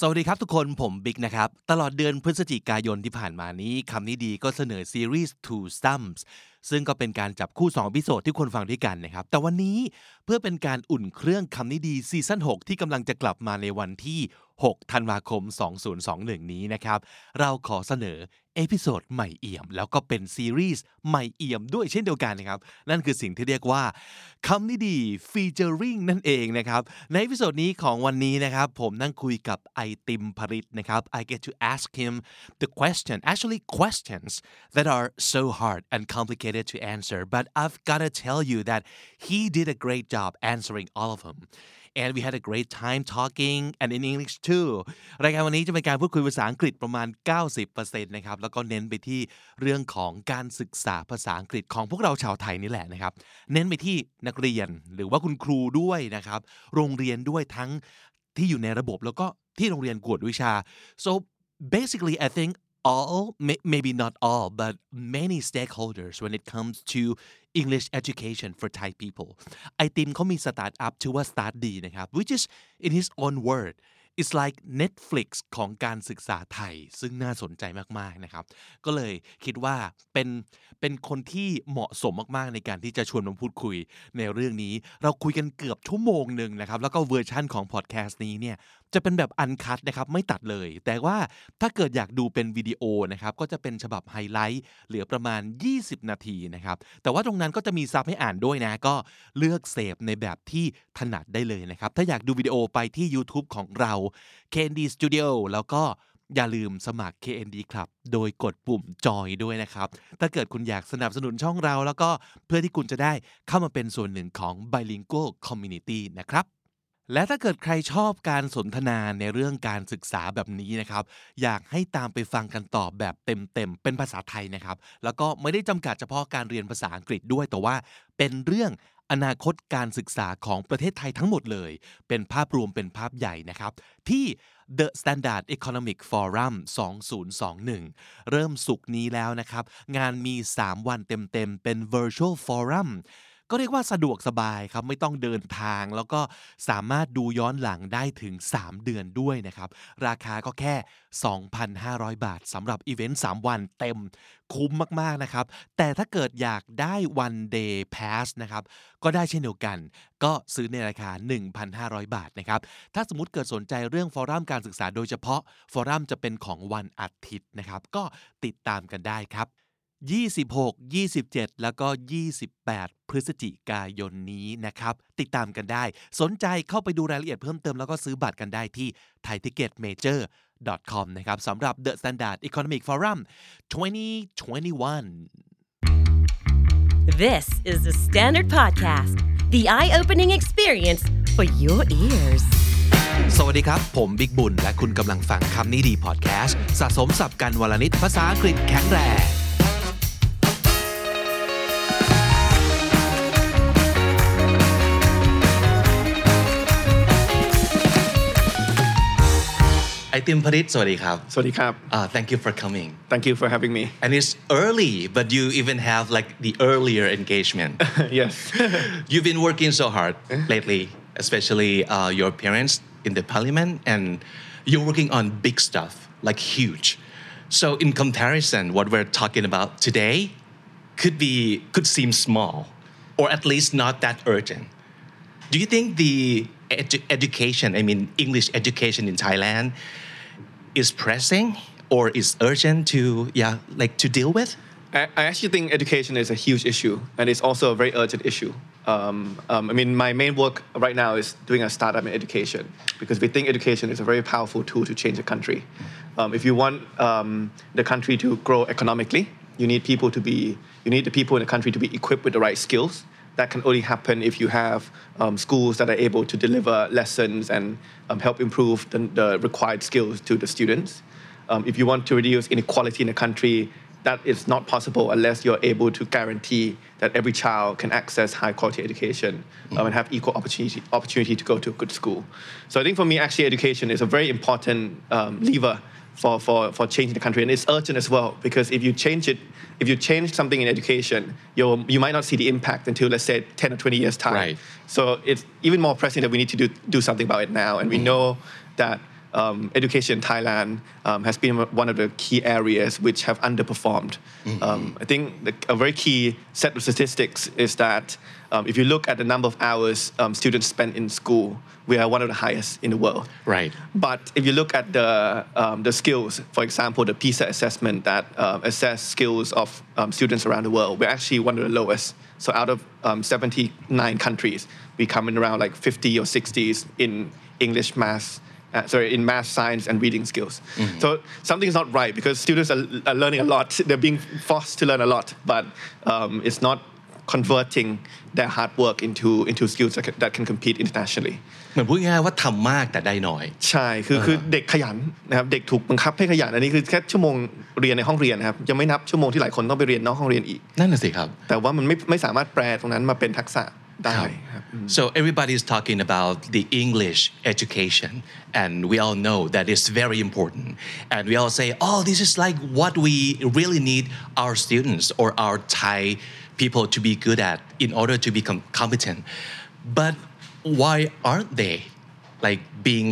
สวัสดีครับทุกคนผมบิ๊กนะครับ ตลอดเดือนพฤศจิกายนที่ผ่านมานี้คำนี้ดีก็เสนอซีรีส์ Two Stumps ซึ่งก็เป็นการจับคู่2พิโซดที่คนฟังด้วยกันนะครับ แต่วันนี้เพื่อเป็นการอุ่นเครื่องคำนี้ดีซีซั่น6ที่กำลังจะกลับมาในวันที่ 6 ธันวาคม 2021 นี้นะครับ เราขอเสนอเอพิโซดใหม่เอี่ยม แล้วก็เป็นซีรีส์ใหม่เอี่ยมด้วยเช่นเดียวกันนะครับ นั่นคือสิ่งที่เรียกว่าคำนี้ดีฟีเจอริงนั่นเองนะครับ ในเอพิโซดนี้ของวันนี้นะครับ ผมนั่งคุยกับไอติมภริตนะครับ I get to ask him the question actually questions that are so hard and complicated to answer but I've gotta tell you that he did a great job answering all of them and we had a great time talking and in English too รายการวันนี้จะเป็นการพูดคุยภาษาอังกฤษประมาณ 90%นะครับแล้วก็เน้นไปที่เรื่องของการศึกษาภาษาอังกฤษของพวกเราชาวไทยนี่แหละนะครับ เน้นไปที่นักเรียนหรือว่าคุณครูด้วยนะครับ โรงเรียนด้วยทั้งที่อยู่ในระบบแล้วก็ที่โรงเรียนกวดวิชา so basically I think all may- maybe not all but many stakeholders when it comes to English education for Thai people ไอติมเขามีสตาร์ทอัพชื่อว่า Start D นะครับ which is in his own word it's like Netflix ของการศึกษาไทย ซึ่งน่าสนใจมาก ๆ นะครับ ก็เลยคิดว่าเป็นเป็นคนที่เหมาะสมมาก ๆ ในการที่จะชวนมาพูดคุยในเรื่องนี้ เราคุยกันเกือบชั่วโมงหนึ่งนะครับ แล้วก็เวอร์ชั่นของพอดแคสต์นี้เนี่ย จะเป็นแบบอันคัดนะครับไม่ตัดเลย แต่ว่าถ้าเกิดอยากดูเป็นวิดีโอนะครับก็จะเป็นฉบับไฮไลท์เหลือประมาณ 20 นาทีนะครับแต่ว่าตรงนั้นก็จะมีซับให้อ่านด้วยนะ ก็เลือกเสพในแบบที่ถนัดได้เลยนะครับ ถ้าอยากดูวิดีโอไปที่ YouTube ของเรา KND Studio แล้วก็อย่าลืมสมัคร KND Club โดยกดปุ่มจอยด้วยนะครับ ถ้าเกิดคุณอยากสนับสนุนช่องเรา แล้วก็เพื่อที่คุณจะได้เข้ามาเป็นส่วนหนึ่งของ Bilingual Community นะครับ และถ้าเกิดใครชอบการสนทนาในเรื่องการศึกษาแบบนี้นะครับ อยากให้ตามไปฟังกันต่อแบบเต็มๆ เป็นภาษาไทยนะครับ แล้วก็ไม่ได้จำกัดเฉพาะการเรียนภาษาอังกฤษด้วย แต่ว่าเป็นเรื่องอนาคตการศึกษาของประเทศไทยทั้งหมดเลย เป็นภาพรวมเป็นภาพใหญ่นะครับ ที่ The Standard Economic Forum 2021 เริ่มสุกนี้แล้วนะครับ งานมี 3 วันเต็มๆ เป็น Virtual Forum ก็เรียกว่าสะดวกสบายครับไม่ต้องเดินทาง แล้วก็สามารถดูย้อนหลังได้ถึง 3 เดือนด้วยนะครับ ราคาก็แค่ 2,500 บาทสำหรับอีเวนต์3วันเต็มคุ้มมาก ๆ นะครับ แต่ถ้าเกิดอยากได้ one day pass นะครับ ก็ได้เช่นเดียวกัน ก็ซื้อในราคา 1,500 บาทนะครับ ถ้าสมมติเกิดสนใจเรื่องฟอรัมการศึกษาโดยเฉพาะ ฟอรัมจะเป็นของวันอาทิตย์นะครับ ก็ติดตามกันได้ครับ 26 27 แล้วก็ 28 พฤศจิกายนนี้นะครับ ติดตามกันได้ สนใจเข้าไปดูรายละเอียดเพิ่มเติมแล้วก็ซื้อบัตรกันได้ที่ thaiticketmajor.com นะครับสำหรับ The Standard Economic Forum 2021 This is the Standard Podcast, the eye opening experience for your ears. สวัสดีครับ ผมบิ๊กบุญ และคุณกำลังฟังคำนี้ดีพอดแคสต์สะสมสับกันวลนิดภาษาอังกฤษแข็งแรง ไอติมพริตสวัสดีครับ Swadikap. uh, thank you for coming Thank you for having me. and it's early but you even have like the earlier engagement yes. You've been working so hard lately, especially uh, your parents in the parliament, and you're working on big stuff, like huge. So, in comparison, what we're talking about today could be could seem small, or at least not that urgent. Do you think the edu- education, I mean English education in Thailand, is pressing or is urgent to yeah like to deal with? I, I actually think education is a huge issue, and it's also a very urgent issue. Um, um, I mean, my main work right now is doing a startup in education because we think education is a very powerful tool to change a country. Um, if you want um, the country to grow economically, you need people to be, you need the people in the country to be equipped with the right skills. That can only happen if you have um, schools that are able to deliver lessons and um, help improve the, the required skills to the students. Um, if you want to reduce inequality in the country, that is not possible unless you're able to guarantee that every child can access high quality education um, and have equal opportunity, opportunity to go to a good school. So I think for me, actually, education is a very important um, lever for, for, for changing the country. And it's urgent as well, because if you change it, if you change something in education, you'll, you might not see the impact until, let's say, 10 or 20 years' time. Right. So it's even more pressing that we need to do, do something about it now. And we mm. know that um, education in Thailand um, has been one of the key areas which have underperformed. Um, I think the, a very key set of statistics is that um, if you look at the number of hours um, students spend in school, we are one of the highest in the world. Right. But if you look at the um, the skills, for example, the PISA assessment that uh, assess skills of um, students around the world, we're actually one of the lowest. So out of um, 79 countries, we come in around like 50 or 60s in English, math, uh, sorry, in math, science, and reading skills. So something's not right because students are, are learning a lot. They're being forced to learn a lot, but um, it's not converting their hard work into into skills that can, that can compete internationally. เหมือนพูดง่ายๆว่าทำมากแต่ได้น้อย ใช่ คือคือเด็กขยันนะครับ เด็กถูกบังคับให้ขยัน อันนี้คือแค่ชั่วโมงเรียนในห้องเรียนนะครับ ยังไม่นับชั่วโมงที่หลายคนต้องไปเรียนนอกห้องเรียนอีก นั่นน่ะสิครับ แต่ว่ามันไม่ไม่สามารถแปลตรงนั้นมาเป็นทักษะ ได้ครับ So everybody is talking about the English education, and we all know that it's very important. And we all say, "Oh, this is like what we really need our students or our Thai people to be good at in order to become competent." But why aren't they like being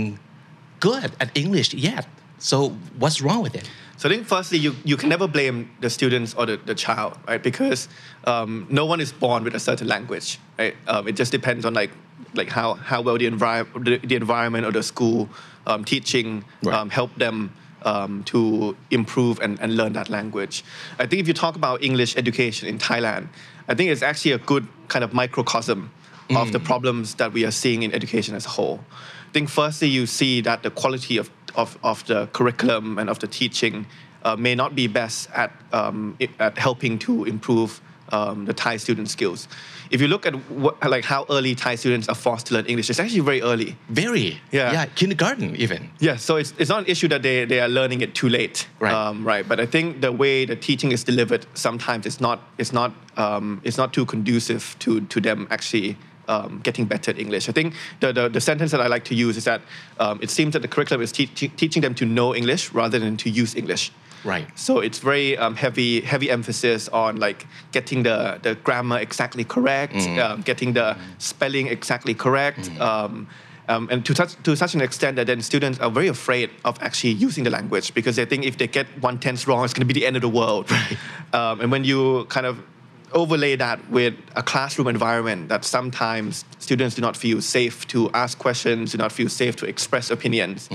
good at English yet? So what's wrong with it? So I think firstly, you, you can never blame the students or the, the child, right? Because um, no one is born with a certain language, right? Um, it just depends on like like how, how well the, envir- the, the environment or the school um, teaching Right. um, help them um, to improve and, and learn that language. I think if you talk about English education in Thailand, I think it's actually a good kind of microcosm of the problems that we are seeing in education as a whole. I think firstly you see that the quality of, of, of the curriculum and of the teaching uh, may not be best at, um, at helping to improve um, the Thai student skills. If you look at what, like how early Thai students are forced to learn English, it's actually very early. Very, Yeah. yeah, kindergarten even. Yeah, so it's, it's not an issue that they, they are learning it too late. Right. Um, right. But I think the way the teaching is delivered sometimes it's not it's not um, it's not too conducive to, to them actually um, getting better at English. I think the, the, the sentence that I like to use is that um, it seems that the curriculum is te- te- teaching them to know English rather than to use English. Right. So it's very um, heavy, heavy emphasis on like getting the, the grammar exactly correct, um, getting the spelling exactly correct, um, um, and to such to such an extent that then students are very afraid of actually using the language because they think if they get one tense wrong, it's going to be the end of the world. Um, and when you kind of overlay that with a classroom environment that sometimes students do not feel safe to ask questions, do not feel safe to express opinions,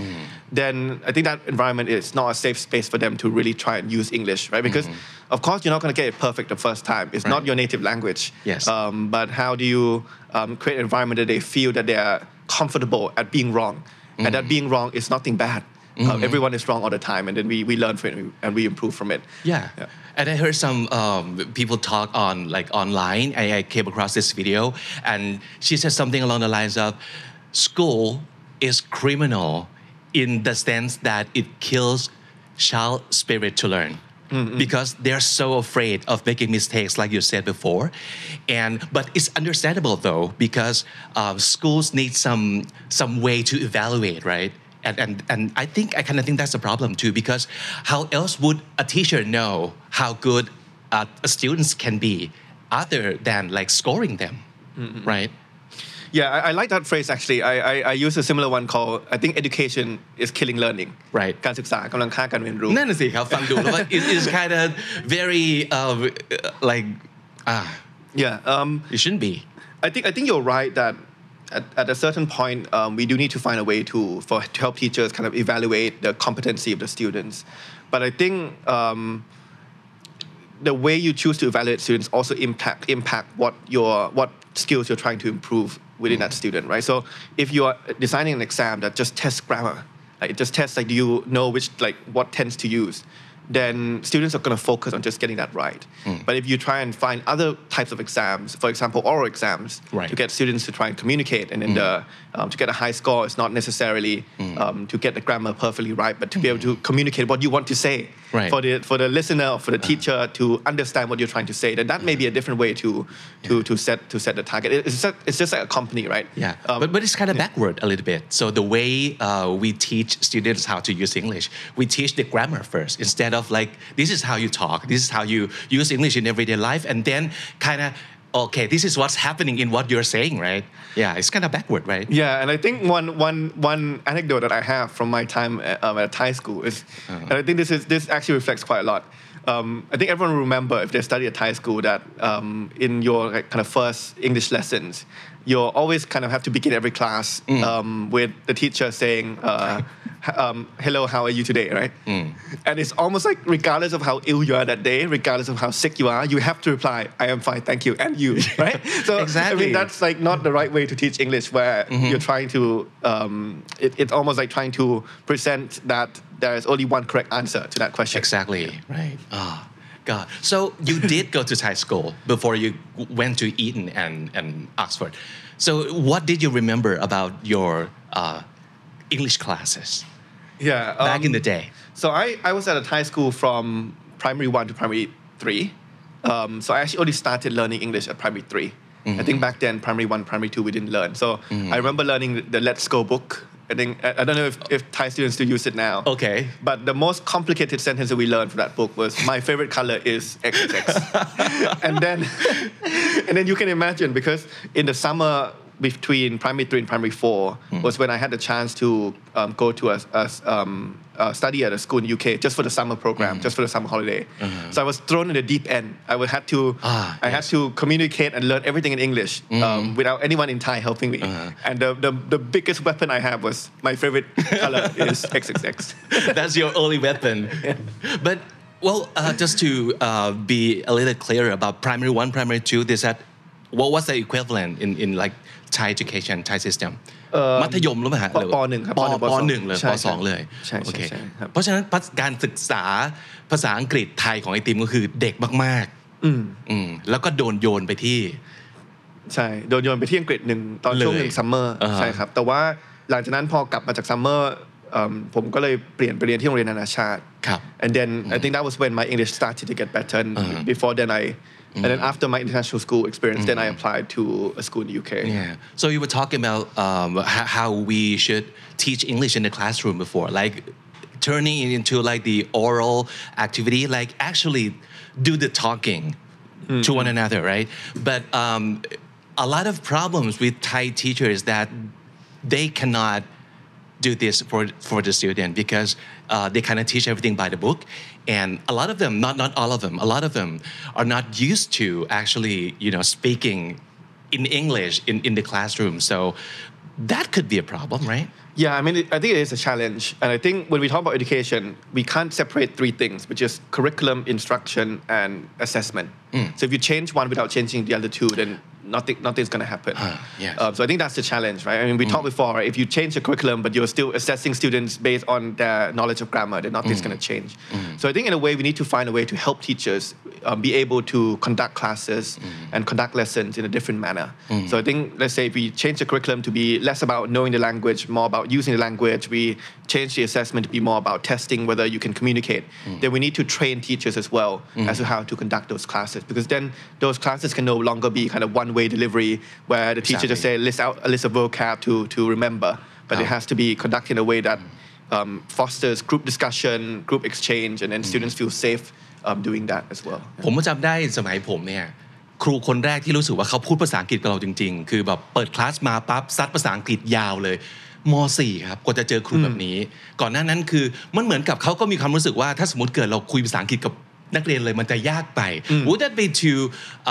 then I think that environment is not a safe space for them to really try and use English, right? Because of course you're not going to get it perfect the first time. It's not your native language. Yes. Um, but how do you um, create an environment that they feel that they are comfortable at being wrong, and that being wrong is nothing bad. Uh, everyone is wrong all the time, and then we, we learn from it and we- improve from it. Yeah. And I heard some um, people talk on like online. I, I came across this video, and she said something along the lines of, "School is criminal in the sense that it kills child spirit to learn." Because they're so afraid of making mistakes, like you said before, and but it's understandable though because um, schools need some some way to evaluate, right? and, and, and I think I kind of think that's a problem too because how else would a teacher know how good uh, students can be other than like scoring them right Yeah, I, I like that phrase actually. I, I, I use a similar one called I think education is killing learning. Right. การศึกษากำลังฆ่าการเรียนรู้ นั่นน่ะสิครับฟังดูแล้วว่า it is kind of very uh, like ah Yeah. Um, it shouldn't be I think I think you're right that at, at a certain point um, we do need to find a way to for to help teachers kind of evaluate the competency of the students. But I think um, the way you choose to evaluate students also impact impact what your what skills you're trying to improve within that student, right? So if you are designing an exam that just tests grammar, like it just tests like do you know which like what tense to use, then students are going to focus on just getting that right. But if you try and find other types of exams, for example, oral exams, Right. to get students to try and communicate, and then the, um, to get a high score is not necessarily um, to get the grammar perfectly right, but to be able to communicate what you want to say Right. for the for the listener or for the teacher to understand what you're trying to say. Then that may be a different way to to to set to set the target. It's just, it's just like a company, right? Yeah, Um, but, but it's kind of backward a little bit. So the way uh, we teach students how to use English, we teach the grammar first instead of like this is how you talk, this is how you use English in everyday life, and then kind of okay this is what's happening in what you're saying right? Yeah it's kind of backward right? Yeah, and I think one one one anecdote that I have from my time at, um, at Thai school is, and I think this is this actually reflects quite a lot. Um, I think everyone will remember if they study at Thai school that um, in your like, kind of first English lessons, you'll always kind of have to begin every class um, with the teacher saying, uh, um, "Hello, how are you today?" Right? And it's almost like regardless of how ill you are that day, regardless of how sick you are, you have to reply, "I am fine, thank you," and you, right? So exactly. I mean that's like not the right way to teach English, where you're trying to. Um, it, it's almost like trying to present that there is only one correct answer to that question. Exactly. Right. Oh, God. So you did go to Thai school before you went to Eton and, and Oxford. So what did you remember about your uh, English classes Yeah. back in um, the day? So I, I was at a Thai school from primary one to primary three. Um, so I actually only started learning English at primary 3 I think back then, primary one, primary two, we didn't learn. So I remember learning the Let's Go book. I think I I don't know if, if Thai students still use it now. Okay. But the most complicated sentence that we learned from that book was my favorite color is XXX. and then and then you can imagine because in the summer between primary three and primary four was when I had the chance to um, go to a, a um, uh, study at a school in UK just for the summer program, just for the summer holiday. So I was thrown in the deep end. I would had to Ah, I had to communicate and learn everything in English um, without anyone in Thai helping me. And the, the the biggest weapon I have was my favorite color is XXX. That's your only weapon. But well, uh, just to uh, be a little clearer about primary one, primary two, is that what was the equivalent in in like Thai education, Thai system? มัธยมหรือเปล่าฮะปรือปหนึ่งครับปปหนึ่งปปสองหนึ่งเลยใช่ปสองเลยใช่ใช่โอเคใช่ครับเพราะฉะนั้นการศึกษาภาษาอังกฤษไทยของไอติมก็คือเด็กมากอืมๆอืมแล้วก็โดนโยนไปที่ ใช่โดนโยนไปที่อังกฤษหนึ่งตอนช่วงหนึ่งเลยซัมเมอร์อ่าฮะใช่ครับ แต่ว่าหลังจากนั้นพอกลับมาจากซัมเมอร์ผมก็เลยเปลี่ยนไปเรียนที่โรงเรียนนานาชาติครับ and then I think that was when my English started to get better and Uh-huh. before then I and then after my international school experience then I applied to a school in the UK Yeah. So you were talking about um, how, we should teach English in the classroom before, like turning it into like the oral activity, like actually do the talking to one another, right? But um, a lot of problems with Thai teachers that they cannot do this for for the student because uh, they kind of teach everything by the book and a lot of them not not all of them a lot of them are not used to actually you know speaking in english in, in the classroom so that could be a problem right Yeah, I mean, it, I think it is a challenge. And I think when we talk about education, we can't separate three things, which is curriculum, instruction, and assessment. So if you change one without changing the other two, then nothing, nothing's going to happen. yes. Um, so I think that's the challenge, right? I mean, we talked mm. before, right? if you change the curriculum, but you're still assessing students based on their knowledge of grammar, then nothing's mm. going to change. Mm. So I think in a way, we need to find a way to help teachers um, be able to conduct classes and conduct lessons in a different manner. So I think, let's say, if we change the curriculum to be less about knowing the language, more about using the language, we change the assessment to be more about testing whether you can communicate, then we need to train teachers as well as to how to conduct those classes. Because then those classes can no longer be kind of one way delivery where the teacher just say list out a list of vocab to, to remember, but it Ah. has to be conducted in a way that um, fosters group discussion, group exchange, and then students feel safe um, doing that as well. ผมก็จำได้สมัยผมเนี่ยครูคนแรกที่รู้สึกว่าเขาพูดภาษาอังกฤษกับเราจริง ๆ คือแบบเปิดคลาสมาปั๊บซัดภาษาอังกฤษยาวเลยม .4 ครับกว่าจะเจอครูแบบนี้ ก่อนหน้านั้นคือมันเหมือนกับเขาก็มีความรู้สึกว่าถ้าสมมติเกิดเราคุยภาษาอังกฤษกับ นักเรียนเลยมันจะยากไป Would that be too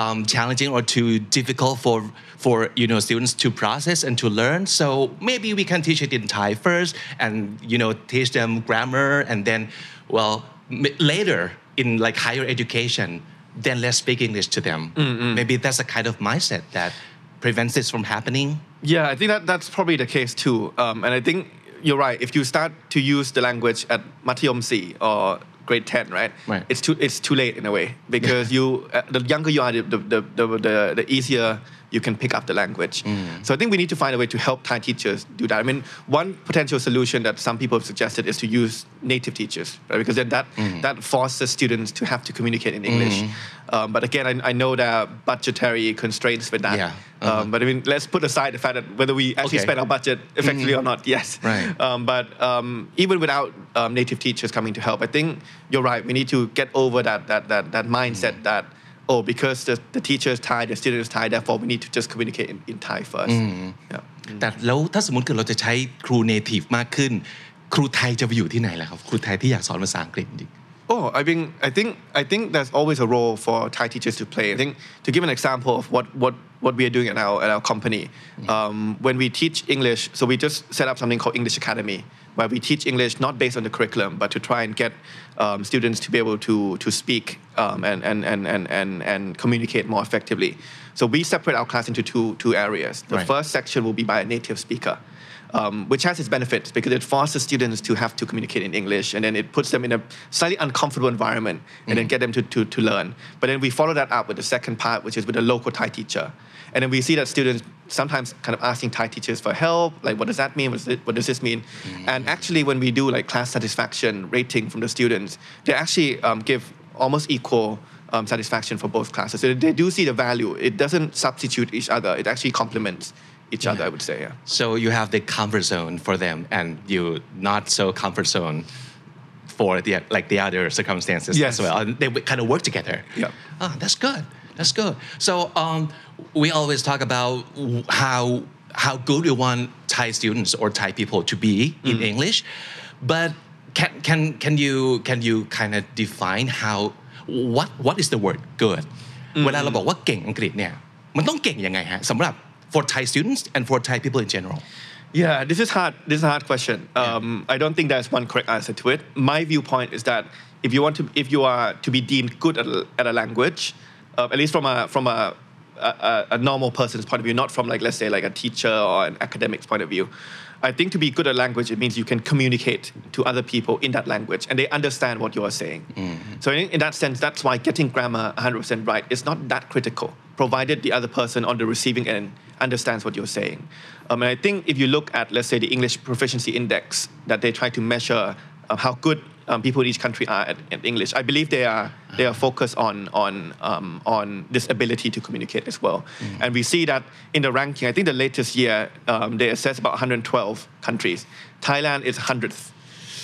um, challenging or too difficult for for you know students to process and to learn so maybe we can teach it in Thai first and you know teach them grammar and then well m- later in like higher education then let's speak English to them. Maybe that's a kind of mindset that prevents this from happening. Yeah, I think that that's probably the case too. Um, and I think you're right. If you start to use the language at Matiyom C or grade 10, right? Right. It's too it's too late in a way because you uh, the younger you are, the the, the, the, the easier you can pick up the language. So I think we need to find a way to help Thai teachers do that. I mean, one potential solution that some people have suggested is to use native teachers, right? Because then that that forces students to have to communicate in English. Um, but again, I, I know there are budgetary constraints with that. Yeah. Uh-huh. Um, but I mean, let's put aside the fact that whether we actually Okay. spend our budget effectively or not, yes. Right. Um, but um, even without um, native teachers coming to help, I think you're right. We need to get over that that that, that mindset that oh, because the, the teacher is Thai, the student is Thai, therefore we need to just communicate in, in Thai first. Yeah. แต่แล้วถ้าสมมติเกิดเราจะใช้ครู native มากขึ้น ครูไทยจะไปอยู่ที่ไหนล่ะครับ ครูไทยที่อยากสอนภาษาอังกฤษจริง Oh, I mean, I think I think there's always a role for Thai teachers to play. I think to give an example of what what what we are doing at our at our company, um, when we teach English, so we just set up something called English Academy, where we teach English not based on the curriculum, but to try and get um, students to be able to to speak um, and, and, and and and and communicate more effectively. So we separate our class into two two areas. The Right. first section will be by a native speaker um, which has its benefits because it forces students to have to communicate in English and then it puts them in a slightly uncomfortable environment and then get them to, to, to learn. But then we follow that up with the second part, which is with a local Thai teacher. And then we see that students sometimes kind of asking Thai teachers for help, like what does that mean? What does, it, what does this mean? And actually, when we do like class satisfaction rating from the students, they actually um, give almost equal um, satisfaction for both classes. So they do see the value. It doesn't substitute each other. It actually complements each other, I would say. Yeah. so you have the comfort zone for them and you not so comfort zone for the like the other circumstances Yes. as well and they kind of work together Yeah. ah that's good that's good so um, we always talk about how how good we want Thai students or Thai people to be in English but can can can you can you kind of define how what what is the word good เวลาเราบอกว่าเก่งอังกฤษเนี่ยมันต้องเก่งยังไงฮะสำหรับ for Thai students and for Thai people in general Yeah, this is hard. This is a hard question. Um, I don't think there's one correct answer to it. My viewpoint is that if you want to, if you are to be deemed good at a, at a language, uh, at least from a from a, a a normal person's point of view, not from like let's say like a teacher or an academic's point of view. I think to be good at language, it means you can communicate to other people in that language and they understand what you are saying. So in, in that sense, that's why getting grammar 100% right is not that critical, provided the other person on the receiving end understands what you're saying. Um, and I think if you look at, let's say, the English proficiency index that they try to measure uh, how good um, people in each country are at, at English, I believe they are they are focused on on um, on this ability to communicate as well. And we see that in the ranking. I think the latest year um, they assess about 112 countries. Thailand is 100th.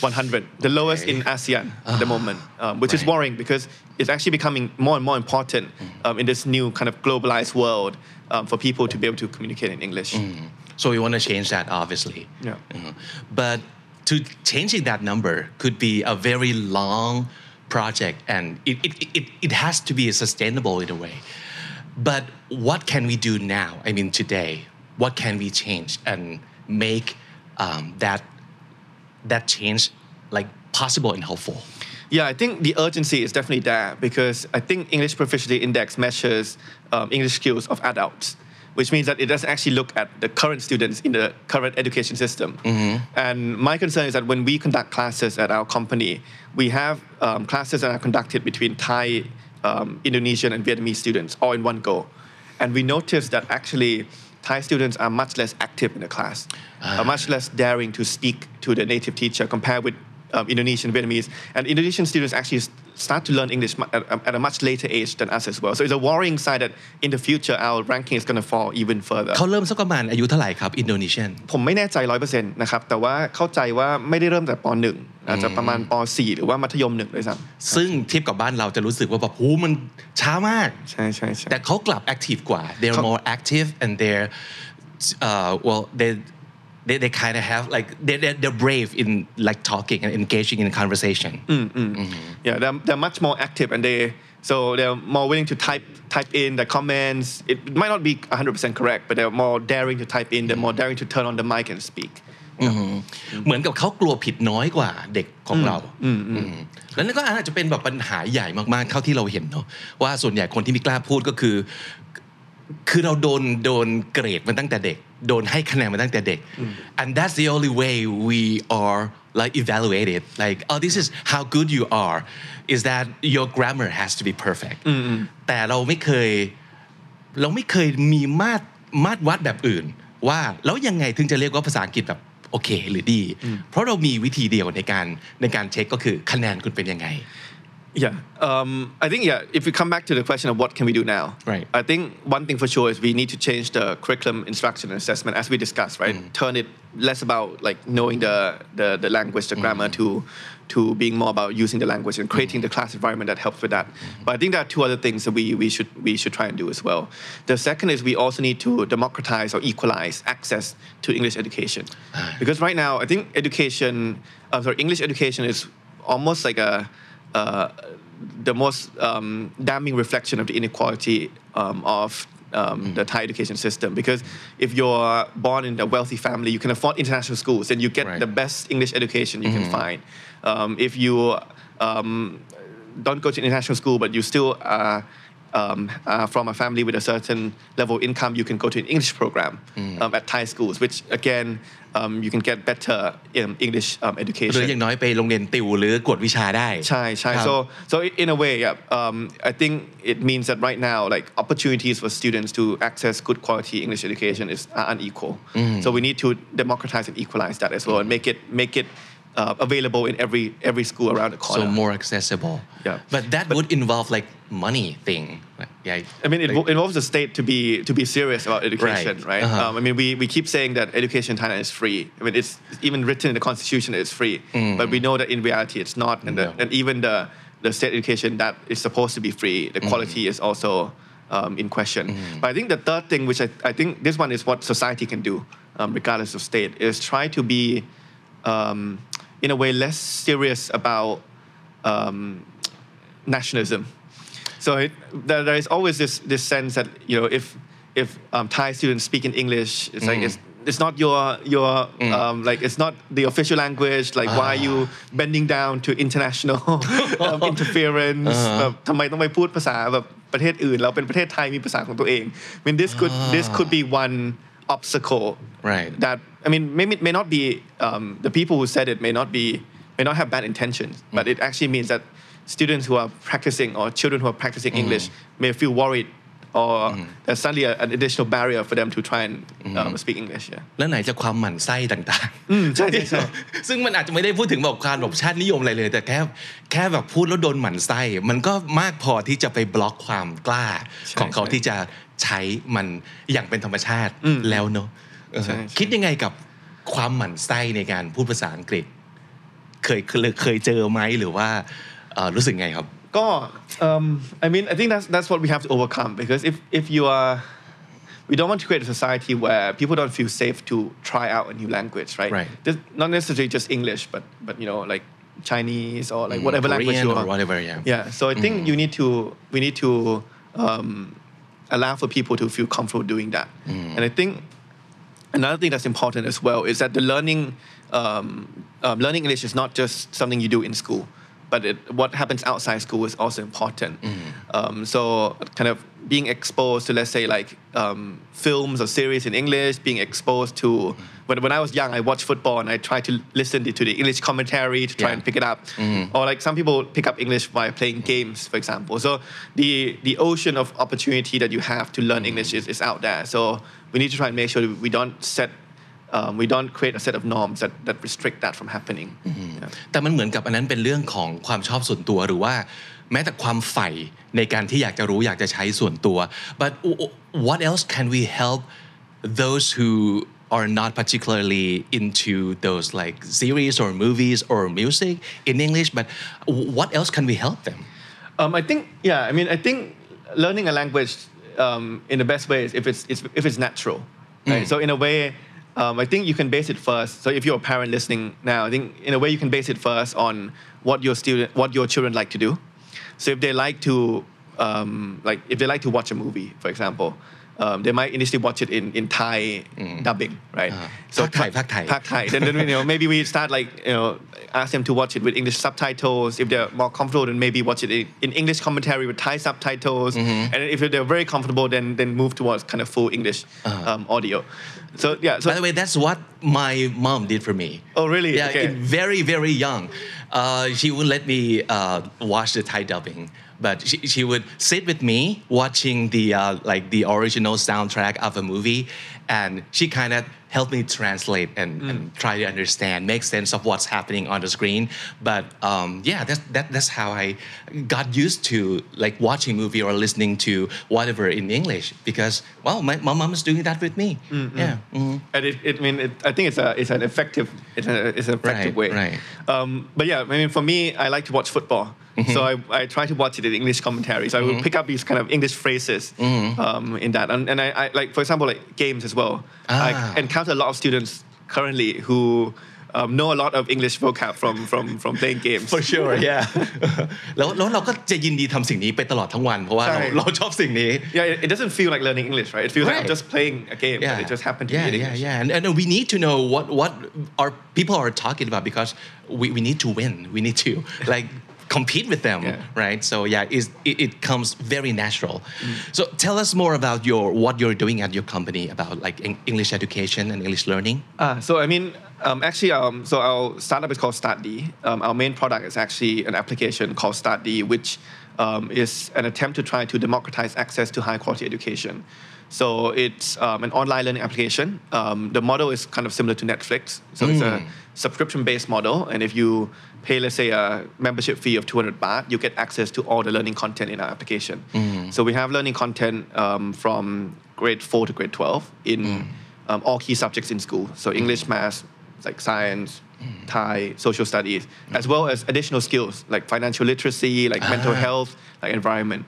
100, the lowest in ASEAN at the moment, um, which is worrying because it's actually becoming more and more important um, in this new kind of globalized world um, for people to be able to communicate in English. So we want to change that, obviously. Yeah. Mhm. But to changing that number could be a very long project, and it, it, it, it has to be sustainable in a way. But what can we do now? I mean, today, what can we change and make um, that that change like possible and helpful? Yeah, I think the urgency is definitely there because I think English Proficiency Index measures um, English skills of adults, which means that it doesn't actually look at the current students in the current education system. And my concern is that when we conduct classes at our company, we have um, classes that are conducted between Thai, um, Indonesian, and Vietnamese students all in one go. And we noticed that actually Thai students are much less active in the class, are much less daring to speak to the native teacher compared with um, Indonesian, Vietnamese, and Indonesian students actually s- start to learn English mu- at, at a much later age than us as well. So it's a worrying sign that in the future our ranking is going to fall even further. เขาเริ่มสักประมาณอายุเท่าไหร่ครับอินโดนีเซียน ผมไม่แน่ใจร้อยเปอร์เซ็นต์นะครับ แต่ว่าเข้าใจว่าไม่ได้เริ่มแต่ปหนึ่งอาจจะประมาณปสี่หรือว่ามัธยมหนึ่งด้วยซ้ ซึ่งเทียบกับบ้านเราจะรู้สึกว่าแบบโหมันช้ามาก ำใช่ใช่ใช่ แต่เขากลับ active กว่า they're เขา more active and they're uh, well they they, they kind of have like they they're, they're brave in like talking and engaging in conversation Yeah, they're, they're much more active and they so they're more willing to type type in the comments. It might not be 100% correct, but they're more daring to type in. They're more daring to turn on the mic and speak. เหมือนกับเขากลัวผิดน้อยกว่าเด็กของเราอืมแล้วนั่นก็อาจจะเป็นแบบปัญหาใหญ่มากๆ เท่าที่เราเห็นเนาะว่าส่วนใหญ่คนที่ไม่กล้าพูดก็คือ คือเราโดนโดนเกรดมาตั้งแต่เด็ก โดนให้คะแนนมาตั้งแต่เด็ก and that's the only way we are like evaluated like oh this is how good you are is that your grammar has to be perfect แต่เราไม่เคย เราไม่เคยมีมาตรมาตรวัดแบบอื่น ว่าแล้วยังไงถึงจะเรียกว่าภาษาอังกฤษแบบโอเคหรือดี เพราะเรามีวิธีเดียวในการในการเช็คก็คือคะแนนคุณเป็นยังไง Yeah, um, I think yeah. If we come back to the question of what can we do now, Right. I think one thing for sure is we need to change the curriculum, instruction, and assessment as we discussed. Right, turn it less about like knowing the the, the language, the grammar, to to being more about using the language and creating the class environment that helps with that. But I think there are two other things that we, we should we should try and do as well. The second is we also need to democratize or equalize access to English education, because right now I think education, uh, sorry, English education is almost like a uh, the most um, damning reflection of the inequality um, of um, the Thai education system. Because if you're born in a wealthy family, you can afford international schools and you get Right. the best English education you can find. Um, if you um, don't go to international school, but you still are um, uh, from a family with a certain level of income, you can go to an English program um, at Thai schools, which again, um, you can get better um, English um, หรือ education. อย่างน้อยไปโรงเรียนติวหรือกวดวิชาได้ ใช่ใช่ ครับ so so in a way yeah, um, I think it means that right now like opportunities for students to access good quality English education is are unequal so we need to democratize and equalize that as well and make it make it uh, available in every every school around the corner so more accessible Yeah. but that would involve like money thing yeah I mean, it like- involves the state to be to be serious about education, Right. right? Uh-huh. Um, I mean, we, we keep saying that education in Thailand is free. I mean, it's even written in the constitution it's free, but we know that in reality it's not, and, the, and even the the state education that is supposed to be free, the quality is also um, in question. But I think the third thing, which I, I think this one is what society can do, um, regardless of state, is try to be, um, in a way, less serious about um, nationalism. So it, there, there is always this this sense that you know if if um, Thai students speak in English, it's like it's it's not your your um, like it's not the official language. Like why are you bending down to international um, interference แบบทำไมต้องไปพูดภาษาแบบประเทศอื่น เราเป็นประเทศไทยมีภาษาของตัวเอง I mean this could this could be one obstacle Right. that I mean maybe may not be um, the people who said it may not be may not have bad intentions, but it actually means that students who are practicing or children who are practicing English may feel worried or there's suddenly a, an additional barrier for them to try and um, speak English. Yeah. แล้วไหนจะความหมั่นไส้ต่างๆ อืมใช่ใช่ใช่ ซึ่งมันอาจจะไม่ได้พูดถึงแบบการแบบชาตินิยมอะไรเลย แต่แค่แค่แบบพูดแล้วโดนหมั่นไส้ มันก็มากพอที่จะไปบล็อกความกล้า ใช่ ของเขา ใช่ ที่จะใช้มันอย่างเป็นธรรมชาติแล้วเนอะเออ ใช่ใช่ คิดยังไงกับความหมั่นไส้ในการพูดภาษาอังกฤษ เคยเคยเคยเจอไหมหรือว่าเอ่อรู้สึกไงครับ ก็ um, I mean I think that's that's what we have to overcome because if if you are we don't want to create a society where people don't feel safe to try out a new language right Right. This- not necessarily just English but but you know like Chinese or like whatever language Korean you or are whatever, yeah. yeah so I think you need to we need to um, allow for people to feel comfortable doing that and I think another thing that's important as well is that the learning um, um, learning English is not just something you do in school, but it, what happens outside school is also important. Um, so kind of being exposed to let's say like um, films or series in English, being exposed to when, when I was young, I watched football and I tried to listen to the English commentary to try Yeah. and pick it up. Or like some people pick up English by playing games, for example. So the the ocean of opportunity that you have to learn English is, is out there. So we need to try and make sure that we don't set um, we don't create a set of norms that, that restrict that from happening. Yeah. แต่มันเหมือนกับอันนั้นเป็นเรื่องของความชอบส่วนตัวหรือว่า แม้แต่ความใฝ่ในการที่อยากจะรู้อยากจะใช้ส่วนตัว but what else can we help those who are not particularly into those like series or movies or music in English but what else can we help them Um, I think, yeah, I mean, I think learning a language um, in the best way is if it's, it's if it's natural, right? So in a way, um, I think you can base it first. So if you're a parent listening now, I think in a way you can base it first on what your student, what your children like to do. So if they like to, um, like if they like to watch a movie, for example, um, they might initially watch it in, in Thai mm. dubbing, right? Uh-huh. so Thai, Thai. Thai. Then, then you know, maybe we start like you know, ask them to watch it with English subtitles. If they're more comfortable, then maybe watch it in, in English commentary with Thai subtitles. Mm-hmm. And if they're very comfortable, then then move towards kind of full English uh-huh. um, audio. So yeah. So, By the way, that's what my mom did for me. Oh really? Yeah, okay. very very young, uh, she wouldn't let me uh, watch the Thai dubbing but she, she would sit with me watching the uh, like the original soundtrack of a movie, and she kind of helped me translate and, and try to understand, make sense of what's happening on the screen. But um, yeah, that's that, that's how I got used to like watching movie or listening to whatever in English because well, my, my mom is doing that with me. Yeah. mhm. And it, it I mean, it, I think it's a it's an effective it's, a, it's an effective Right, way. right. Um, but yeah, I mean, for me, I like to watch football. Mm-hmm. So I, I try to watch it in English commentary. So I will pick up these kind of English phrases Mm-hmm. um, in that. And, and I, I like, for example, like games as well. Ah. I encounter a lot of students currently who um, know a lot of English vocab from from from playing games. For sure yeah แล้วแล้วเราก็จะยินดีทำสิ่งนี้ไปตลอดทั้งวัน เพราะว่าเรา ใช่ เราชอบสิ่งนี้ Yeah, it, it doesn't feel like learning English, right? It feels like I'm Right. just playing a game, but it just happened to yeah, be in yeah, English. yeah. And, and we need to know what what our people are talking about because we, we need to win. We need to like compete with them, Yeah. right? So yeah, is it, it comes very natural. Mm. So tell us more about your what you're doing at your company about like Eng- English education and English learning. Ah, so I mean, um, actually, um, so our startup is called StartDee. Um, our main product is actually an application called StartDee, which um, is an attempt to try to democratize access to high quality education. So it's um, an online learning application. Um, the model is kind of similar to Netflix. So it's a subscription-based model, and if you pay, let's say, a membership fee of 200 baht, you get access to all the learning content in our application. So we have learning content um, from grade four to grade 12 in um, all key subjects in school. So English, math, like science, Thai, social studies, as well as additional skills like financial literacy, like mental health, like environment.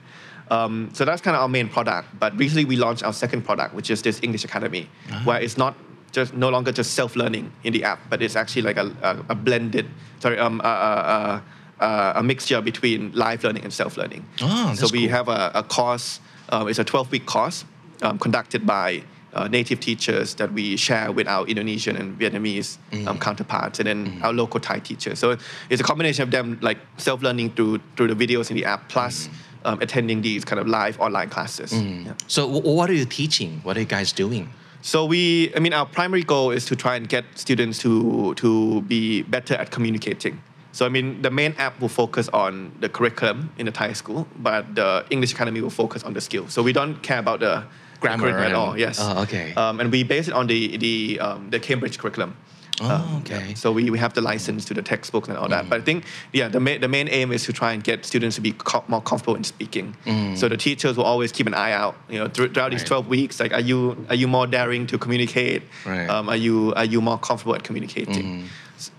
Um, so that's kind of our main product. But recently we launched our second product, which is this English Academy, where it's not just no longer just self-learning in the app, but it's actually like a, a, a blended, sorry, um, a, a, a, a mixture between live learning and self-learning. Oh, so we cool. have a, a course. Um, it's a 12-week course um, conducted by uh, native teachers that we share with our Indonesian and Vietnamese Mm-hmm. um, counterparts, and then our local Thai teachers. So it's a combination of them like self-learning through through the videos in the app, plus Mm-hmm. um, attending these kind of live online classes. Yeah. So wh- what are you teaching? What are you guys doing? So we, I mean, our primary goal is to try and get students to to be better at communicating. So I mean, the main app will focus on the curriculum in the Thai school, but the English Academy will focus on the skills. So we don't care about the Grammar at all. Yes. Oh, okay. Um, and we base it on the the um, the Cambridge curriculum. Oh, Um, okay. yeah. So we, we have the license to the textbooks and all that. But I think, yeah, the main, the main aim is to try and get students to be co- more comfortable in speaking. So the teachers will always keep an eye out, you know, through- throughout these 12 weeks. Like, are you are you more daring to communicate? Right. Um, are you are you more comfortable at communicating? S-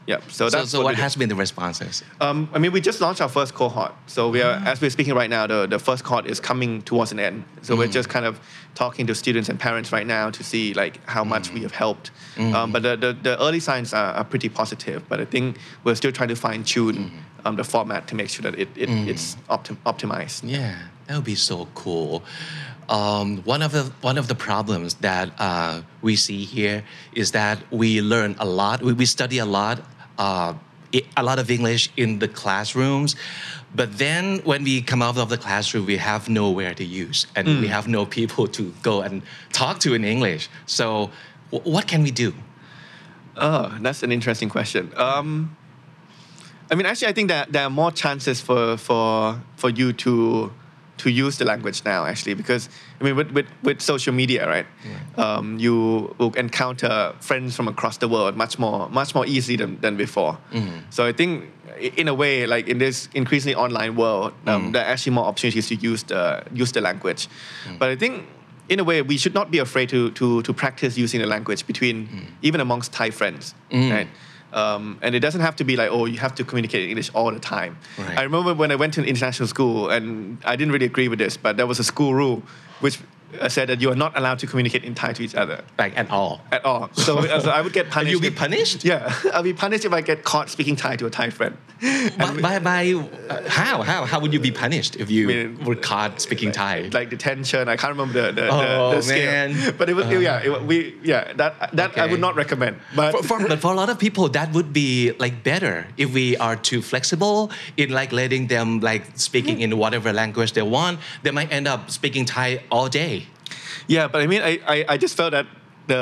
Yeah. So So, that's so what do. has been the responses? Um, I mean, we just launched our first cohort. So we are, as we're speaking right now, the, the first cohort is coming towards an end. So we're just kind of talking to students and parents right now to see like how much we have helped. Um, but the, the, the early signs are, are pretty positive. But I think we're still trying to fine tune um, the format to make sure that it, it, it's optim- optimized. Yeah, that would be so cool. Um, one of the one of the problems that uh, we see here is that we learn a lot. We, we study a lot, uh, a lot of English in the classrooms, but then when we come out of the classroom, we have nowhere to use, and we have no people to go and talk to in English. So, wh- what can we do? Oh, that's an interesting question. Um, I mean, actually, I think that there are more chances for for for you to to use the language now, actually, because I mean, with with, with social media, right? Um, you will encounter friends from across the world much more much more easily than, than before. Mm-hmm. So I think, in a way, like in this increasingly online world, um, mm-hmm. there are actually more opportunities to use the use the language. Mm-hmm. But I think in a way, we should not be afraid to, to, to practice using the language between, even amongst Thai friends, right? Um, and it doesn't have to be like, oh, you have to communicate in English all the time. Right. I remember when I went to an international school, and I didn't really agree with this, but there was a school rule which said that you are not allowed to communicate in Thai to each other Like at all? at all. So, uh, so I would get punished. you'll be punished? Yeah, I'll be punished if I get caught speaking Thai to a Thai friend. by, by, by uh, how how how would you be punished if you mean, were caught speaking Thai? like detention. I can't remember the the, Oh, the, the scale, man. Uh-huh. but it was yeah, it, we yeah that that I would not recommend. But for, for, but for a lot of people, that would be like better if we are too flexible in like letting them like speaking in whatever language they want. They might end up speaking Thai all day. yeah, but I mean, I, I I just felt that the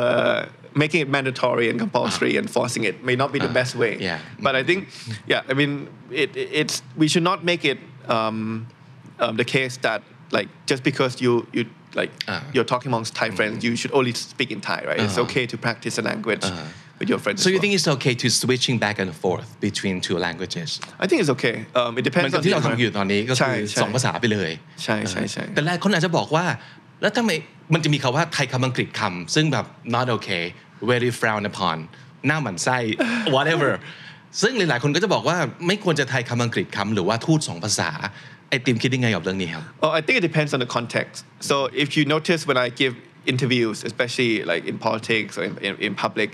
making it mandatory and compulsory and forcing it may not be the best way. Uh-huh. yeah. But I think yeah, I mean, it, it- it's we should not make it um, um, the case that like just because you you like Uh. you're talking amongst Thai friends, you should only speak in Thai, right? It's Uh-huh. okay to practice a language with your friends. so as you well. think it's okay to switching back and forth between two languages I think it's okay. Um, it มัน depends ก็ on ที่ the เราทำอยู่ตอนนี้ก็ ใช่ คือ ใช่ สองภาษาไปเลย ใช่ใช่ใช่ แต่หลายคนอาจจะบอกว่า แล้วทำไม มันจะมีคำว่าไทยคำอังกฤษคำซึ่งแบบ not okay very frowned upon หน้าหมันไส้ whatever ซึ่งหลายๆ คนก็จะบอกว่าไม่ควรจะไทยคำอังกฤษคำหรือว่าทูตสองภาษาไอติมคิดยังไงกับเรื่องนี้ครับ Oh, I think it depends on the context. So if you notice when I give interviews, especially like in politics or in, in, in public,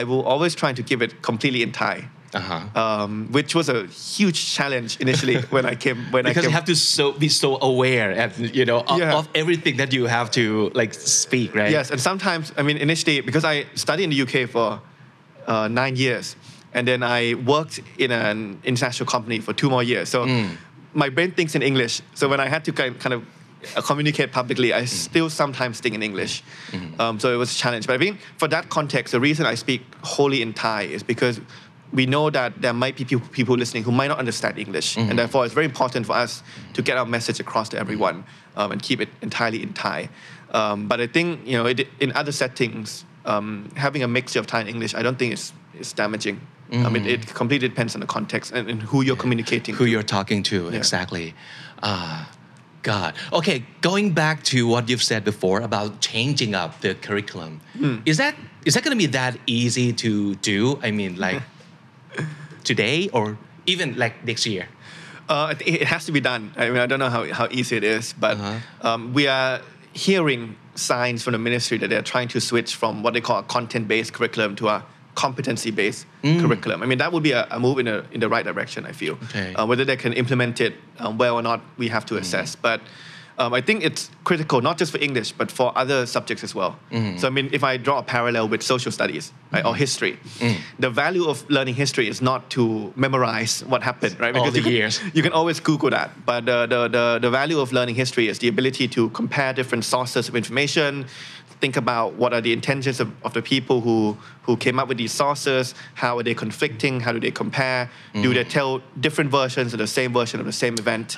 I will always try to give it completely in Thai. Uh-huh. Um, which was a huge challenge initially when I came when because I came you have to so be so aware and you know of, Yeah. of everything that you have to like speak right Yes, and sometimes, I mean, initially, because I studied in the UK for uh, nine years, and then I worked in an international company for two more years. So my brain thinks in English. So when I had to kind of communicate publicly, I still sometimes think in English. Um, so it was a challenge. But I think for that context, the reason I speak wholly in Thai is because we know that there might be people, people listening who might not understand English, and therefore it's very important for us to get our message across to everyone um, and keep it entirely in Thai. Um, but I think you know, it, in other settings, um, having a mixture of Thai and English, I don't think it's, it's damaging. I mean, it completely depends on the context and, and who you're communicating. who to. you're talking to exactly uh, God okay going back to what you've said before about changing up the curriculum is that is that going to be that easy to do I mean like today or even like next year Uh, it has to be done. I mean, I don't know how, how easy it is, but Uh-huh. um, we are hearing signs from the ministry that they're trying to switch from what they call a content-based curriculum to a competency-based Mm. curriculum. I mean, that would be a, a move in, a, in the right direction, I feel. Okay. Uh, whether they can implement it um, well or not, we have to assess. But um, I think it's critical, not just for English, but for other subjects as well. Mm-hmm. So, I mean, if I draw a parallel with social studies right, or history, Mm. the value of learning history is not to memorize what happened, right? All the you can, years. you can always Google that. But the, the, the, the value of learning history is the ability to compare different sources of information, think about what are the intentions of, of the people who, who came up with these sources, how are they conflicting, how do they compare, do they tell different versions of the same version of the same event.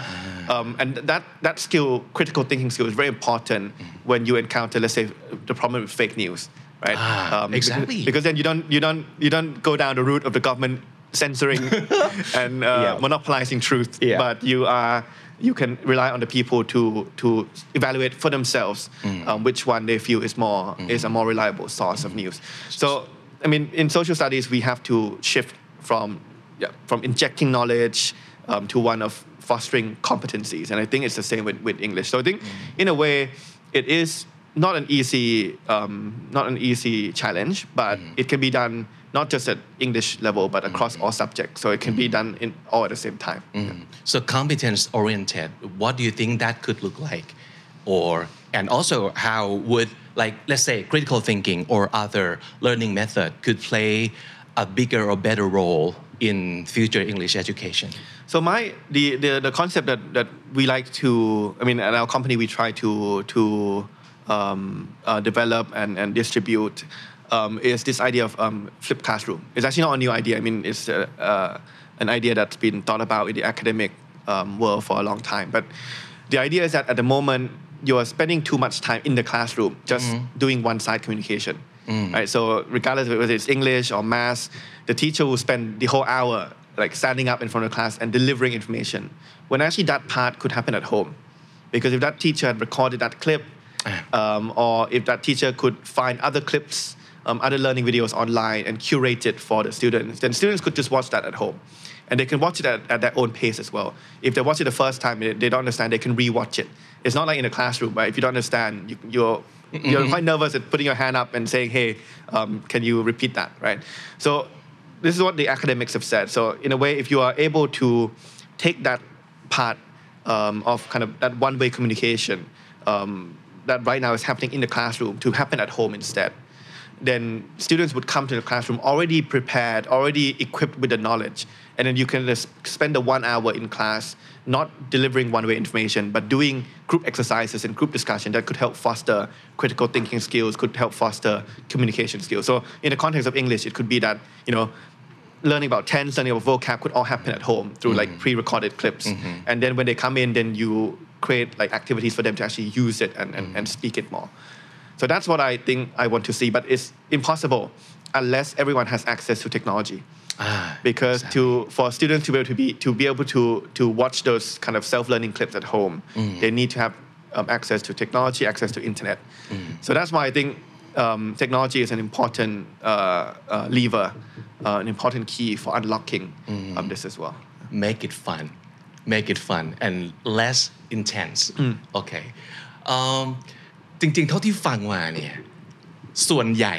Um, and that, that skill, critical thinking skill, is very important when you encounter, let's say, the problem with fake news. Right? Ah, because- exactly. Because, then you don't you don't you don't go down the route of the government censoring and uh, Yeah. monopolizing truth, Yeah. but you are you can rely on the people to to evaluate for themselves um, which one they feel is more is a more reliable source of news. So I mean, in social studies, we have to shift from yeah, from injecting knowledge um, to one of fostering competencies, and I think it's the same with, with English. So I think, in a way, it is not an easy um, not an easy challenge, but it can be done not just at English level, but across all subjects. So it can be done in all at the same time. so competence oriented what do you think that could look like? Or and also how would like let's say critical thinking or other learning method could play a bigger or better role in future english education? So my the, the the concept that that we like to I mean at our company we try to to um, uh, develop and, and distribute um, is this idea of um, flipped classroom. It's actually not a new idea. I mean it's uh, uh, an idea that's been thought about in the academic um, world for a long time. But the idea is that at the moment you are spending too much time in the classroom just doing one side communication. Right. So regardless of whether it's English or math, the teacher will spend the whole hour like standing up in front of the class and delivering information. When actually that part could happen at home. Because if that teacher had recorded that clip, um, or if that teacher could find other clips, um, other learning videos online and curate it for the students, then students could just watch that at home. And they can watch it at, at their own pace as well. If they watch it the first time, they, they don't understand, they can re-watch it. It's not like in a classroom, right? If you don't understand, you, you're you're quite nervous at putting your hand up and saying, "Hey, um, can you repeat that?" Right? So this is what the academics have said. So in a way, if you are able to take that part um, of kind of that one-way communication um, that right now is happening in the classroom to happen at home instead, then students would come to the classroom already prepared, already equipped with the knowledge, and then you can just spend the one hour in class not delivering one-way information, but doing group exercises and group discussion that could help foster critical thinking skills, could help foster communication skills. So in the context of English, it could be that you know learning about tense, learning about vocab could all happen at home through like mm-hmm. pre-recorded clips. Mm-hmm. And then when they come in, then you create like activities for them to actually use it and, and, mm. and speak it more. So that's what I think I want to see, but it's impossible unless everyone has access to technology. Ah, because exactly. to for students to be able to be to be able to to watch those kind of self-learning clips at home, mm. they need to have um, access to technology, access to internet. Mm. So that's why I think um, technology is an important uh, uh, lever, uh, an important key for unlocking mm. um, this as well. Make it fun, make it fun and less intense. Mm. Okay um, จริง ๆ เท่าที่ฟังมาเนี่ย ส่วนใหญ่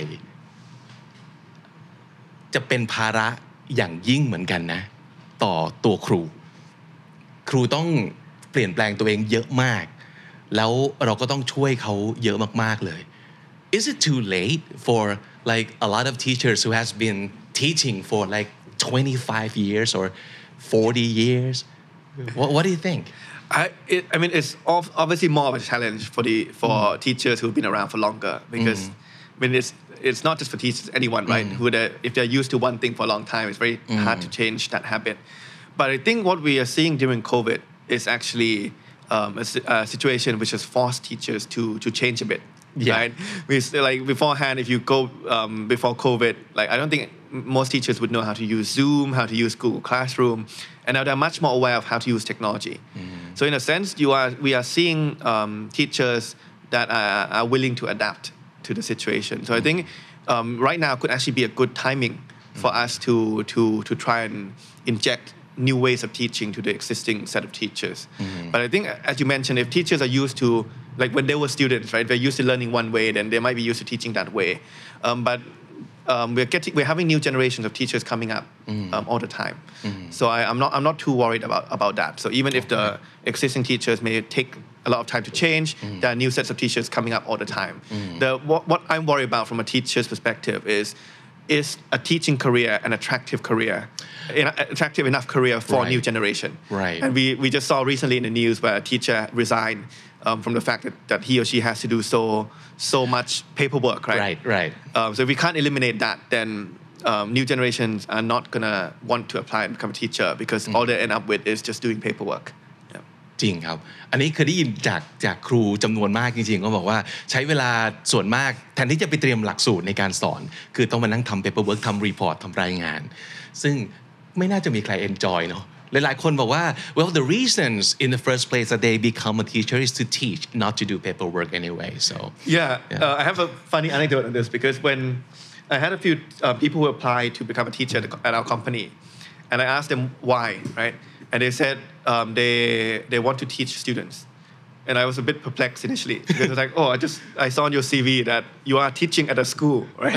จะเป็นภาระอย่างยิ่งเหมือนกันนะ ต่อตัวครู ครูต้องเปลี่ยนแปลงตัวเองเยอะมาก แล้วเราก็ต้องช่วยเขาเยอะมากๆเลย Is it too late for like a lot of teachers who has been teaching for like 25 years or 40 years what, what do you think I, it, I mean, it's obviously more of a challenge for the for teachers who've been around for longer because I mean it's it's not just for teachers, anyone, right? Who they if they're used to one thing for a long time, it's very hard to change that habit. But I think what we are seeing during COVID is actually um, a, a situation which has forced teachers to to change a bit. Yeah. Right? We like beforehand, if you go um, before COVID, like I don't think most teachers would know how to use Zoom, how to use Google Classroom, and now they're much more aware of how to use technology. So in a sense, you are we are seeing um, teachers that are, are willing to adapt to the situation. So I think um, right now could actually be a good timing for us to to to try and inject new ways of teaching to the existing set of teachers. But I think, as you mentioned, if teachers are used to like when they were students, right, they're used to learning one way, then they might be used to teaching that way. Um, but um, we're getting we're having new generations of teachers coming up um, all the time. So I, I'm not I'm not too worried about about that. So even if the existing teachers may take a lot of time to change, there are new sets of teachers coming up all the time. The what, what I'm worried about from a teacher's perspective is is a teaching career an attractive career, an attractive enough career for a new generation. Right. And we, we just saw recently in the news where a teacher resigned um, from the fact that, that he or she has to do so so much paperwork, right? right right Um, so if we can't eliminate that, then um, new generations are not gonna want to apply and become a teacher because all they end up with is just doing paperwork. Yeah. จริงครับ อันนี้เคยได้ยินจากจากครูจำนวนมากจริงๆ ก็บอกว่าใช้เวลาส่วนมากแทนที่จะไปเตรียมหลักสูตรในการสอน คือต้องมานั่งทำ paperwork ทำ report ทำรายงาน ซึ่งไม่น่าจะมีใคร enjoy เนาะ หลายๆ คนบอกว่า well the reasons in the first place that they become a teacher is to teach not to do paperwork anyway so Yeah, Uh, I have a funny anecdote on this because when I had a few uh, people who applied to become a teacher at, the, at our company, and I asked them why, right? And they said um, they they want to teach students. And I was a bit perplexed initially because I was like, oh, I just I saw on your CV that you are teaching at a school, right?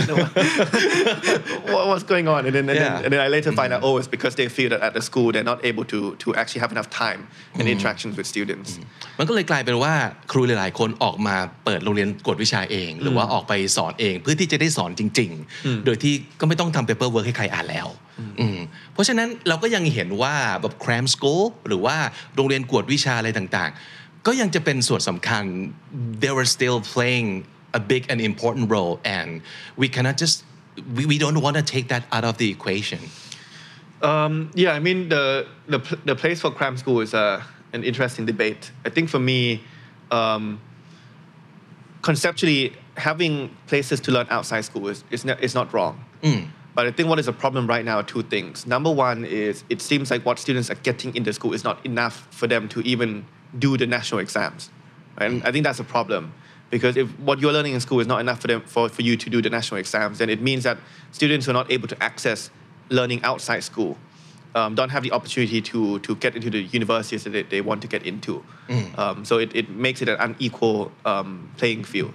what, what's going on? And then, and, Yeah. then, and then I later find out, oh, it's because they feel that at the school they're not able to to actually have enough time and interactions with students. มันก็เลยกลายเป็นว่าครูหลายๆคนออกมาเปิดโรงเรียนกวดวิชาเอง หรือว่าออกไปสอนเองเพื่อที่จะได้สอนจริง ๆ โดยที่ก็ไม่ต้องทำ paper work ให้ใครอ่านแล้วอืมเพราะฉะนั้นเราก็ยังเห็นว่าแบบ cram school หรือว่าโรงเรียนกวดวิชาอะไรต่างๆ ก็ยังจะเป็นส่วนสำคัญ they were still playing a big and important role and we cannot just we, we don't want to take that out of the equation Um, yeah, I mean the the pl- the place for cram school is a an interesting debate. I think for me, um, conceptually, having places to learn outside school is is, not is not wrong. But I think what is a problem right now are two things. Number one is it seems like what students are getting in the school is not enough for them to even do the national exams. And I think that's a problem. Because if what you're learning in school is not enough for them for, for you to do the national exams, then it means that students who are not able to access learning outside school um, don't have the opportunity to, to get into the universities that they, they want to get into. Um, so it, it makes it an unequal um, playing field.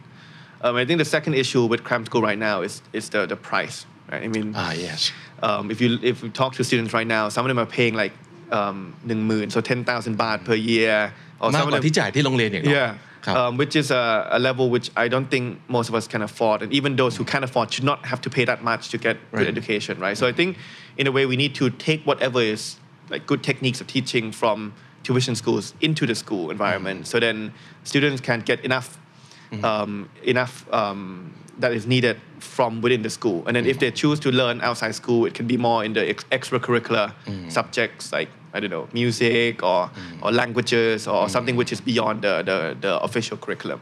Um, I think the second issue with cram school right now is, is the, the price. Right? I mean, ah yes um, if you if you talk to students right now, some of them are paying like um, 10,000, so 10,000 baht per year. Or มาก some ก of ว่า them, ที่จ่ายที่โรงเรียนอย่างเนาะ yeah, ครับ um, which is a, a level which I don't think most of us can afford, and even those who can afford should not have to pay that much to get Right. good education, right? So I think, in a way, we need to take whatever is like good techniques of teaching from tuition schools into the school environment, so then students can get enough, um, enough um, that is needed from within the school, and then if they choose to learn outside school, it can be more in the ex- extracurricular subjects like I don't know music or or languages or something which is beyond the, the, the official curriculum.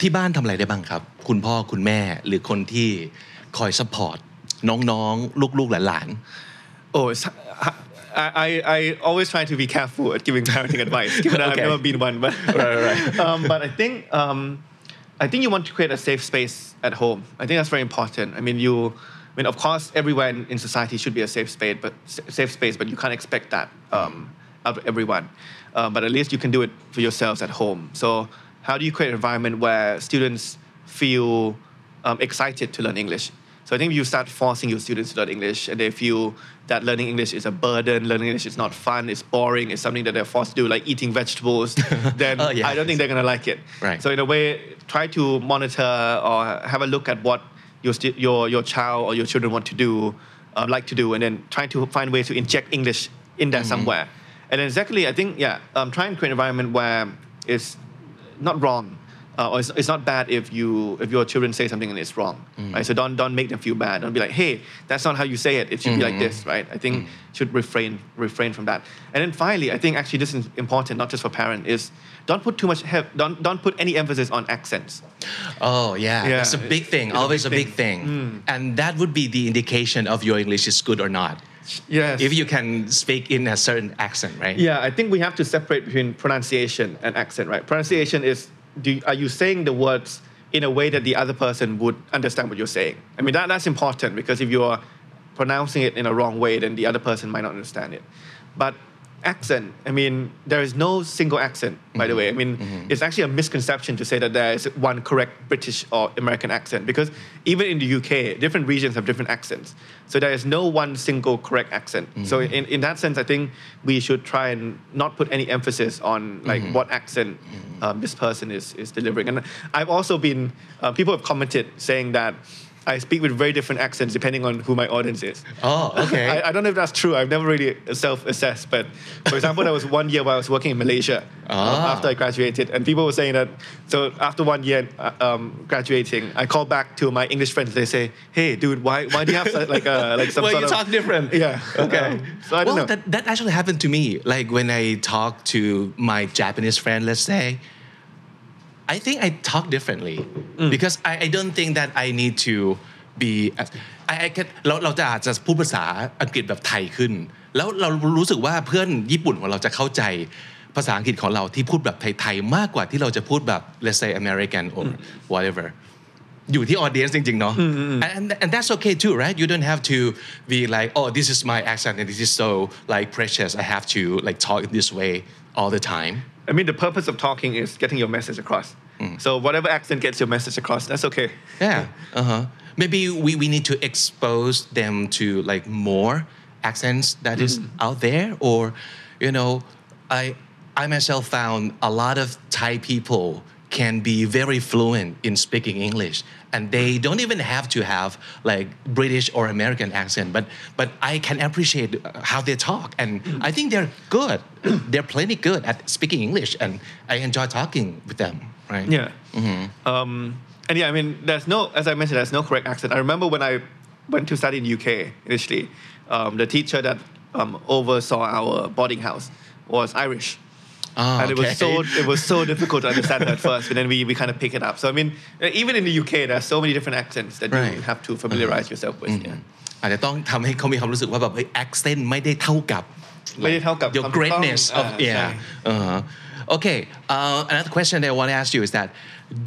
ที่บ้านทำอะไรได้บ้างครับ คุณพ่อคุณแม่หรือคนที่คอยซัพพอร์ตน้องๆ ลูกๆหลาน Oh, it's, I, I, I always try to be careful at giving parenting advice, given that Okay. I've never been one. But, Right, right. um, but I think um, I think you want to create a safe space at home. I think that's very important. I mean, you, I mean, of course, everywhere in, in society should be a safe space, but safe space, but you can't expect that um, of everyone. Um, but at least you can do it for yourselves at home. So, how do you create an environment where students feel um, excited to learn English? So I think if you start forcing your students to learn English and they feel that learning English is a burden, learning English is not fun, it's boring, it's something that they're forced to do, like eating vegetables, then Oh, yeah. I don't think they're gonna like it. Right. So in a way, try to monitor or have a look at what your your your child or your children want to do, um, like to do, and then trying to find ways to inject English in there somewhere. And then secondly, I think yeah, um, try and create an environment where it's not wrong. Uh, or it's, it's not bad if you if your children say something and it's wrong, mm. right? So don't don't make them feel bad. Don't be like, hey, that's not how you say it. It should be like mm. this, right? I think mm. should refrain refrain from that. And then finally, I think actually this is important, not just for parent, is don't put too much don't don't put any emphasis on accents. oh yeah Yeah, it's a big thing it's always a big big thing and that would be the indication of your English is good or not Yes. if you can speak in a certain accent right Yeah, I think we have to separate between pronunciation and accent, right? Pronunciation is do are you saying the words in a way that the other person would understand what you're saying? I mean that that's important because if you are pronouncing it in a wrong way, then the other person might not understand it. But accent, I mean, there is no single accent, by the mm-hmm. way. I mean, mm-hmm. it's actually a misconception to say that there is one correct British or American accent because even in the UK, different regions have different accents. So there is no one single correct accent. So mm-hmm. in, in that sense, I think we should try and not put any emphasis on like what accent um, this person is, is delivering. And I've also been, uh, people have commented saying that I speak with very different accents depending on who my audience is. oh okay I, I don't know if that's true. I've never really self-assessed, but for example, there was one year where I was working in Malaysia uh, Ah. after I graduated, and people were saying that. So after one year uh, um, graduating, I call back to my English friends. And they say, "Hey, dude, why why do you have like a like some well, sort you of talk different. Yeah. Okay. Um, so I don't well, know. That, that actually happened to me. Like when I talk to my Japanese friend, let's say, I think I talk differently because I, I don't think that I need to be I, I can เราเราจะอาจจะพูดภาษาอังกฤษแบบไทยขึ้น แล้วเรารู้สึกว่าเพื่อนญี่ปุ่นของเราจะเข้าใจภาษาอังกฤษของเราที่พูดแบบไทยๆมากกว่าที่เราจะพูดแบบ let's say American or whatever อยู่ที่ audience จริงๆ เนาะ and, and that's okay too right you don't have to be like oh this is my accent and this is so like precious I have to like talk in this way all the time I mean, the purpose of talking is getting your message across. So whatever accent gets your message across, that's okay. yeah uh-huh maybe we, we need to expose them to like more accents that is out there or you know I I myself found a lot of Thai people can be very fluent in speaking English and they don't even have to have like British or American accent but but I can appreciate uh, how they talk and I think they're good they're plenty good at speaking English and I enjoy talking with them right Yeah. Um, and yeah, I mean, there's no, as I mentioned, there's no correct accent. I remember when I went to study in UK initially, um, the teacher that um, oversaw our boarding house was Irish. Ah, and it was so okay. it was so difficult to understand at first, but then we, we kind of pick it up. So I mean, uh, even in the UK, there are so many different accents that Right. you have to familiarize yourself with. Yeah. อาจจะต้องทำให้เขามีความรู้สึกว่าแบบเฮ้ย accent ไม่ได้เท่ากับ ไม่ได้เท่ากับ your คำถูกต้อง greatness of อ่า yeah ใช่ uh-huh. okay uh, another question that I want to ask you is that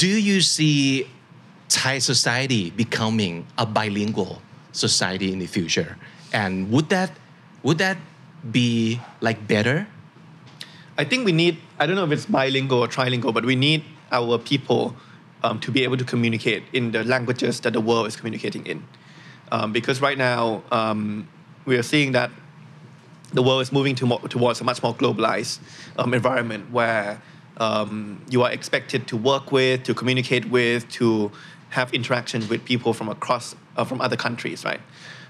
do you see Thai society becoming a bilingual society in the future and would that would that be like better I think we need, I don't know if it's bilingual or trilingual, but we need our people um, to be able to communicate in the languages that the world is communicating in. Um, because right now, um, we are seeing that the world is moving to towards a much more globalized um, environment where um, you are expected to work with, to communicate with, to have interactions with people from across, uh, from other countries, right?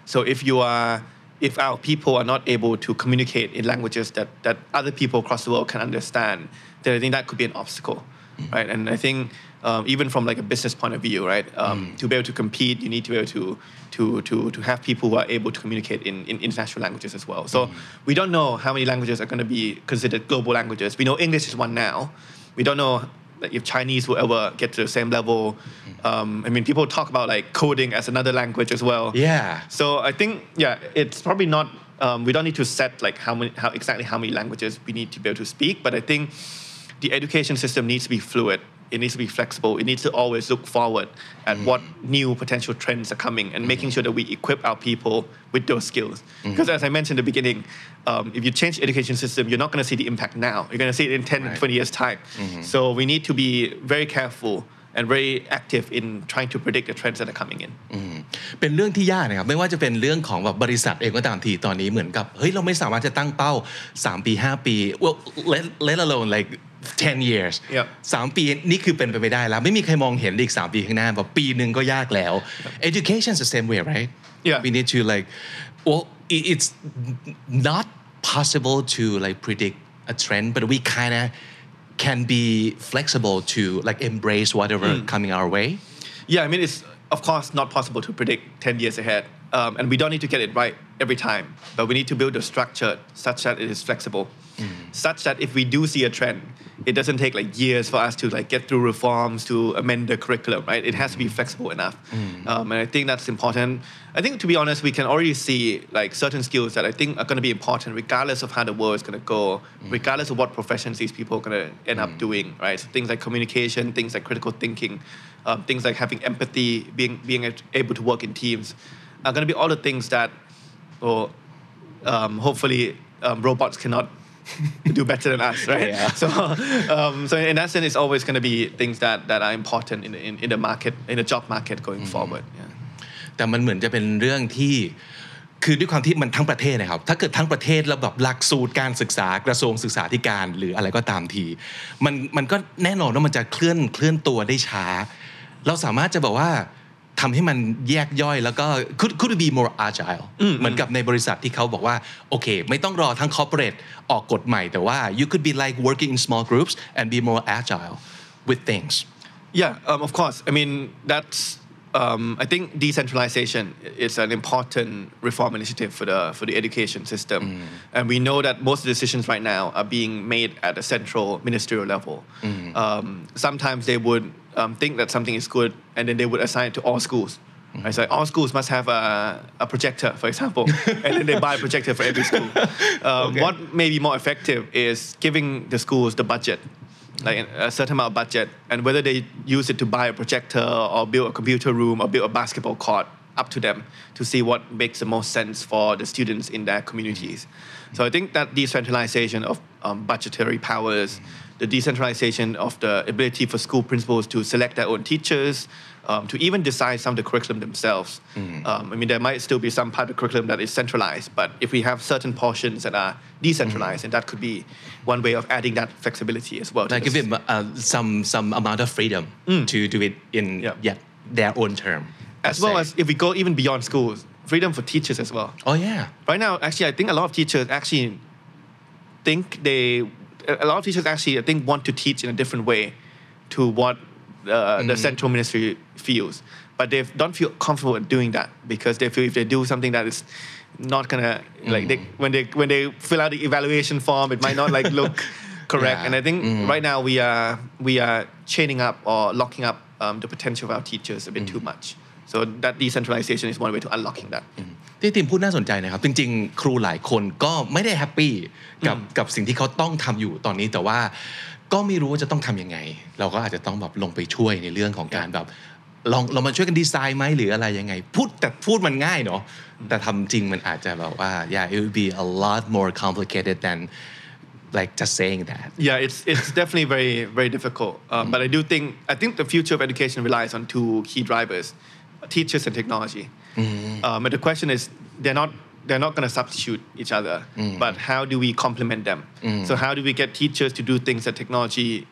So if you are, if our people are not able to communicate in languages that, that other people across the world can understand, then I think that could be an obstacle. right? And I think um, even from like a business point of view, right, um, to be able to compete, you need to be able to to to to have people who are able to communicate in, in international languages as well. So we don't know how many languages are going to be considered global languages. We know English is one now. We don't know if Chinese will ever get to the same level. Um, I mean, people talk about like coding as another language as well. Yeah. So I think yeah, it's probably not. Um, we don't need to set like how many, how exactly how many languages we need to be able to speak, but I think the education system needs to be fluid It needs to be flexible. It needs to always look forward at what new potential trends are coming and making sure that we equip our people with those skills. Because as I mentioned in the beginning, um, if you change the education system, you're not going to see the impact now. You're going to see it in 10 Right. 20 years' time. So we need to be very careful and very active in trying to predict the trends that are coming in. เป็นเรื่องที่ยากนะครับไม่ว่าจะเป็นเรื่องของแบบบริษัทเองก็ตามทีตอนนี้เหมือนกับเฮ้ยเราไม่สามารถจะตั้งเป้า 3 ปี 5 ปี well let let alone like 10 years Yep. 3 ปีนี่คือเป็นไปไม่ได้แล้ว ไม่มีใครมองเห็นอีก 3 ปีข้างหน้าแบบปีหนึ่งก็ยากแล้ว education is the same way right Yeah. we need to like well it- it's not possible to like predict a trend but we kind of can be flexible to like embrace whatever coming our way Yeah, I mean, it's of course not possible to predict 10 years ahead. Um, and we don't need to get it right every time, but we need to build a structure such that it is flexible, such that if we do see a trend, it doesn't take like years for us to like get through reforms to amend the curriculum, right? It has to be flexible enough. Um, and I think that's important. I think to be honest, we can already see like certain skills that I think are going to be important regardless of how the world is going to go, regardless of what professions these people are going to end up doing, right? So things like communication, things like critical thinking, um, things like having empathy, being being able to work in teams, are going to be all the things that, or um, hopefully, um, robots cannot do better than us, right? Yeah. So, um, so in that sense, it's always going to be things that, that are important in, the- in in the market, in the job market going forward. Yeah. แต่มันเหมือนจะเป็นเรื่องที่คือด้วยความที่มันทั้งประเทศนะครับ ถ้าเกิดทั้งประเทศแล้วแบบหลักสูตรการศึกษากระทรวงศึกษาธิการหรืออะไรก็ตามที มันมันก็แน่นอนว่ามันจะเคลื่อนเคลื่อนตัวได้ช้า เราสามารถจะบอกว่า ทำให้มันแยกย่อยแล้วก็ could could it be more agile เหมือนกับในบริษัทที่เขาบอกว่า โอเค ไม่ต้องรอทั้ง corporate ออกกฎใหม่แต่ว่า you could be like working in small groups and be more agile with things Yeah, um, of course. I mean, that's. Um, I think decentralization is an important reform initiative for the for the education system, and we know that most of the decisions right now are being made at a central ministerial level. Um, sometimes they would um, think that something is good, and then they would assign it to all schools. Right? So all schools must have a, a projector, for example, and then they buy a projector for every school. Um, What may be more effective is giving the schools the budget like a certain amount of budget, and whether they use it to buy a projector or build a computer room or build a basketball court, up to them to see what makes the most sense for the students in their communities. So I think that decentralization of um, budgetary powers, the decentralization of the ability for school principals to select their own teachers, um, to even decide some of the curriculum themselves. Um, I mean, there might still be some part of the curriculum that is centralized, but if we have certain portions that are decentralized, and that could be one way of adding that flexibility as well. to like give them uh, some some amount of freedom to do it in Yeah. yeah, their own term as well say. as if we go even beyond schools, freedom for teachers as well. oh yeah Right now, actually, I think a lot of teachers actually think they, a lot of teachers actually, I think, want to teach in a different way to what uh, the mm-hmm. central ministry feels. But they don't feel comfortable in doing that because they feel if they do something that is not gonna like they, mm-hmm. when they when they fill out the evaluation form, it might not like look correct. Yeah. And I think mm-hmm. right now we are we are chaining up or locking up um, the potential of our teachers a bit too much. So that decentralization is one way to unlocking that. ที่ทีมพูดน่าสนใจนะครับ จริง ๆ ครูหลายคนก็ไม่ได้แฮปปี้กับกับสิ่งที่เขาต้องทำอยู่ตอนนี้แต่ว่าก็ไม่รู้ว่าจะต้องทำยังไง เราก็อาจจะต้องแบบลงไปช่วยในเรื่องของการแบบลองเรามาช่วยกันดีไซน์ไหมหรืออะไรยังไง พูดแต่พูดมันง่ายเนาะแต่ทำจริงมันอาจจะแบบว่า yeah it would be a lot more complicated than like just saying that Yeah, it's it's definitely very very difficult. Um, But I do think I think the future of education relies on two key drivers: teachers and technology. Um, and the question is, they're not they're not going to substitute each other, but how do we complement them? So how do we get teachers to do things that technology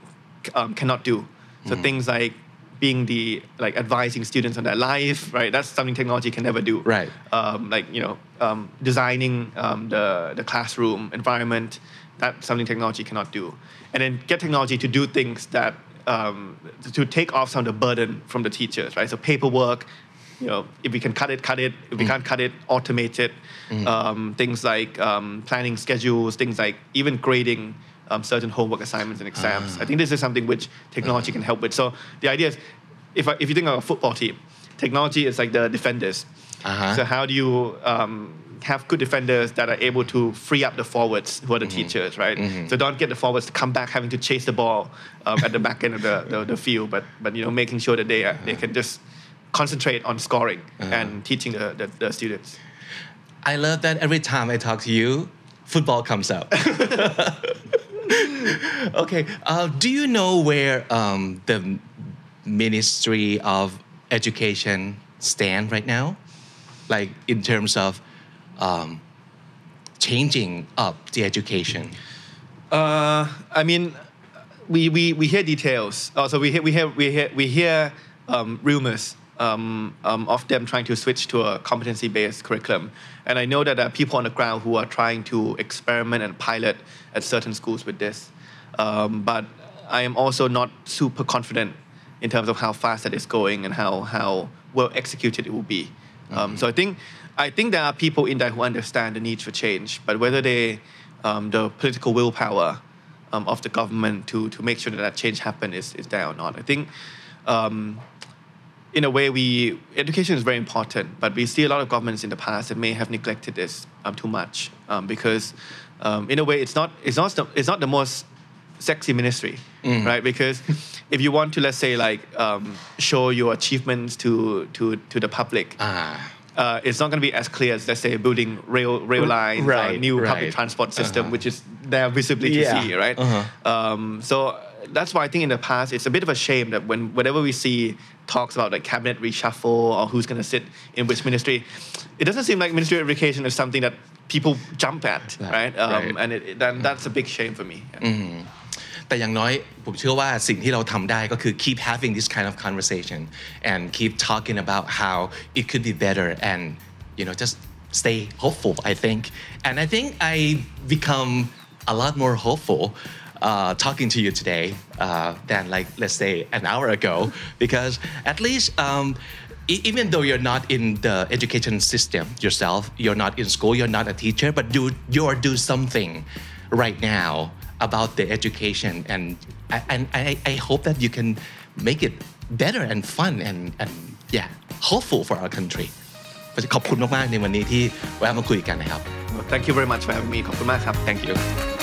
um, cannot do? So things like being the like advising students on their life, right? That's something technology can never do. Right. Um, like you know, um, designing um, the the classroom environment. That's something technology cannot do. And then get technology to do things that um, to take off some of the burden from the teachers, right? So paperwork, you know, if we can cut it, cut it. If we can't cut it, automate it. Um, things like um, planning schedules, things like even grading um, certain homework assignments and exams. I think this is something which technology can help with. So the idea is, if, I- if you think of a football team, technology is like the defenders. Uh-huh. So how do you um, have good defenders that are able to free up the forwards who are the teachers, right? So don't get the forwards to come back having to chase the ball um, at the back end of the, the, the field, but but you know making sure that they are, they can just concentrate on scoring and teaching the, the, the students. I love that every time I talk to you, football comes out. okay, uh, do you know where um, the Ministry of Education stand right now? Like in terms of um, changing up the education. Uh, I mean, we, we, we hear details. Also, we hear we hear we hear we hear um, rumors um, um, of them trying to switch to a competency-based curriculum, and I know that there are people on the ground who are trying to experiment and pilot at certain schools with this. Um, but I am also not super confident in terms of how fast that is going and how how well executed it will be. Um, so I think I think there are people in there who understand the need for change, but whether they um, the political willpower um, of the government to to make sure that that change happen is, is there or not. I think um, in a way we education is very important, but we see a lot of governments in the past that may have neglected this um, too much um, because um, in a way it's not it's not the, it's not the most sexy ministry, right? Because if you want to let's say like um, show your achievements to to to the public. Ah. Uh, it's not going to be as clear as let's say building rail rail lines or right, new public transport system, Uh-huh. which is there visibly to Yeah. see, right? Uh-huh. Um, so that's why I think in the past it's a bit of a shame that when whenever we see talks about like cabinet reshuffle or who's going to sit in which ministry, it doesn't seem like Ministry of Education is something that people jump at, Right, right? Um, right. And it, it, then that's a big shame for me. yeah. แต่อย่างน้อยผมเชื่อว่าสิ่งที่เราทำได้ก็คือ keep having this kind of conversation and keep talking about how it could be better and you know just stay hopeful I think and I think I become a lot more hopeful uh, talking to you today uh, than like let's say an hour ago because at least um, e- even though you're not in the education system yourself you're not in school you're not a teacher but you you're do something right now about the education and I, and I, I hope that you can make it better and fun and and yeah hopeful for our country ขอบคุณมากๆในวันนี้ที่แวะมาคุยกันนะครับ Well, thank you very much for having me. ขอบคุณมากครับ thank you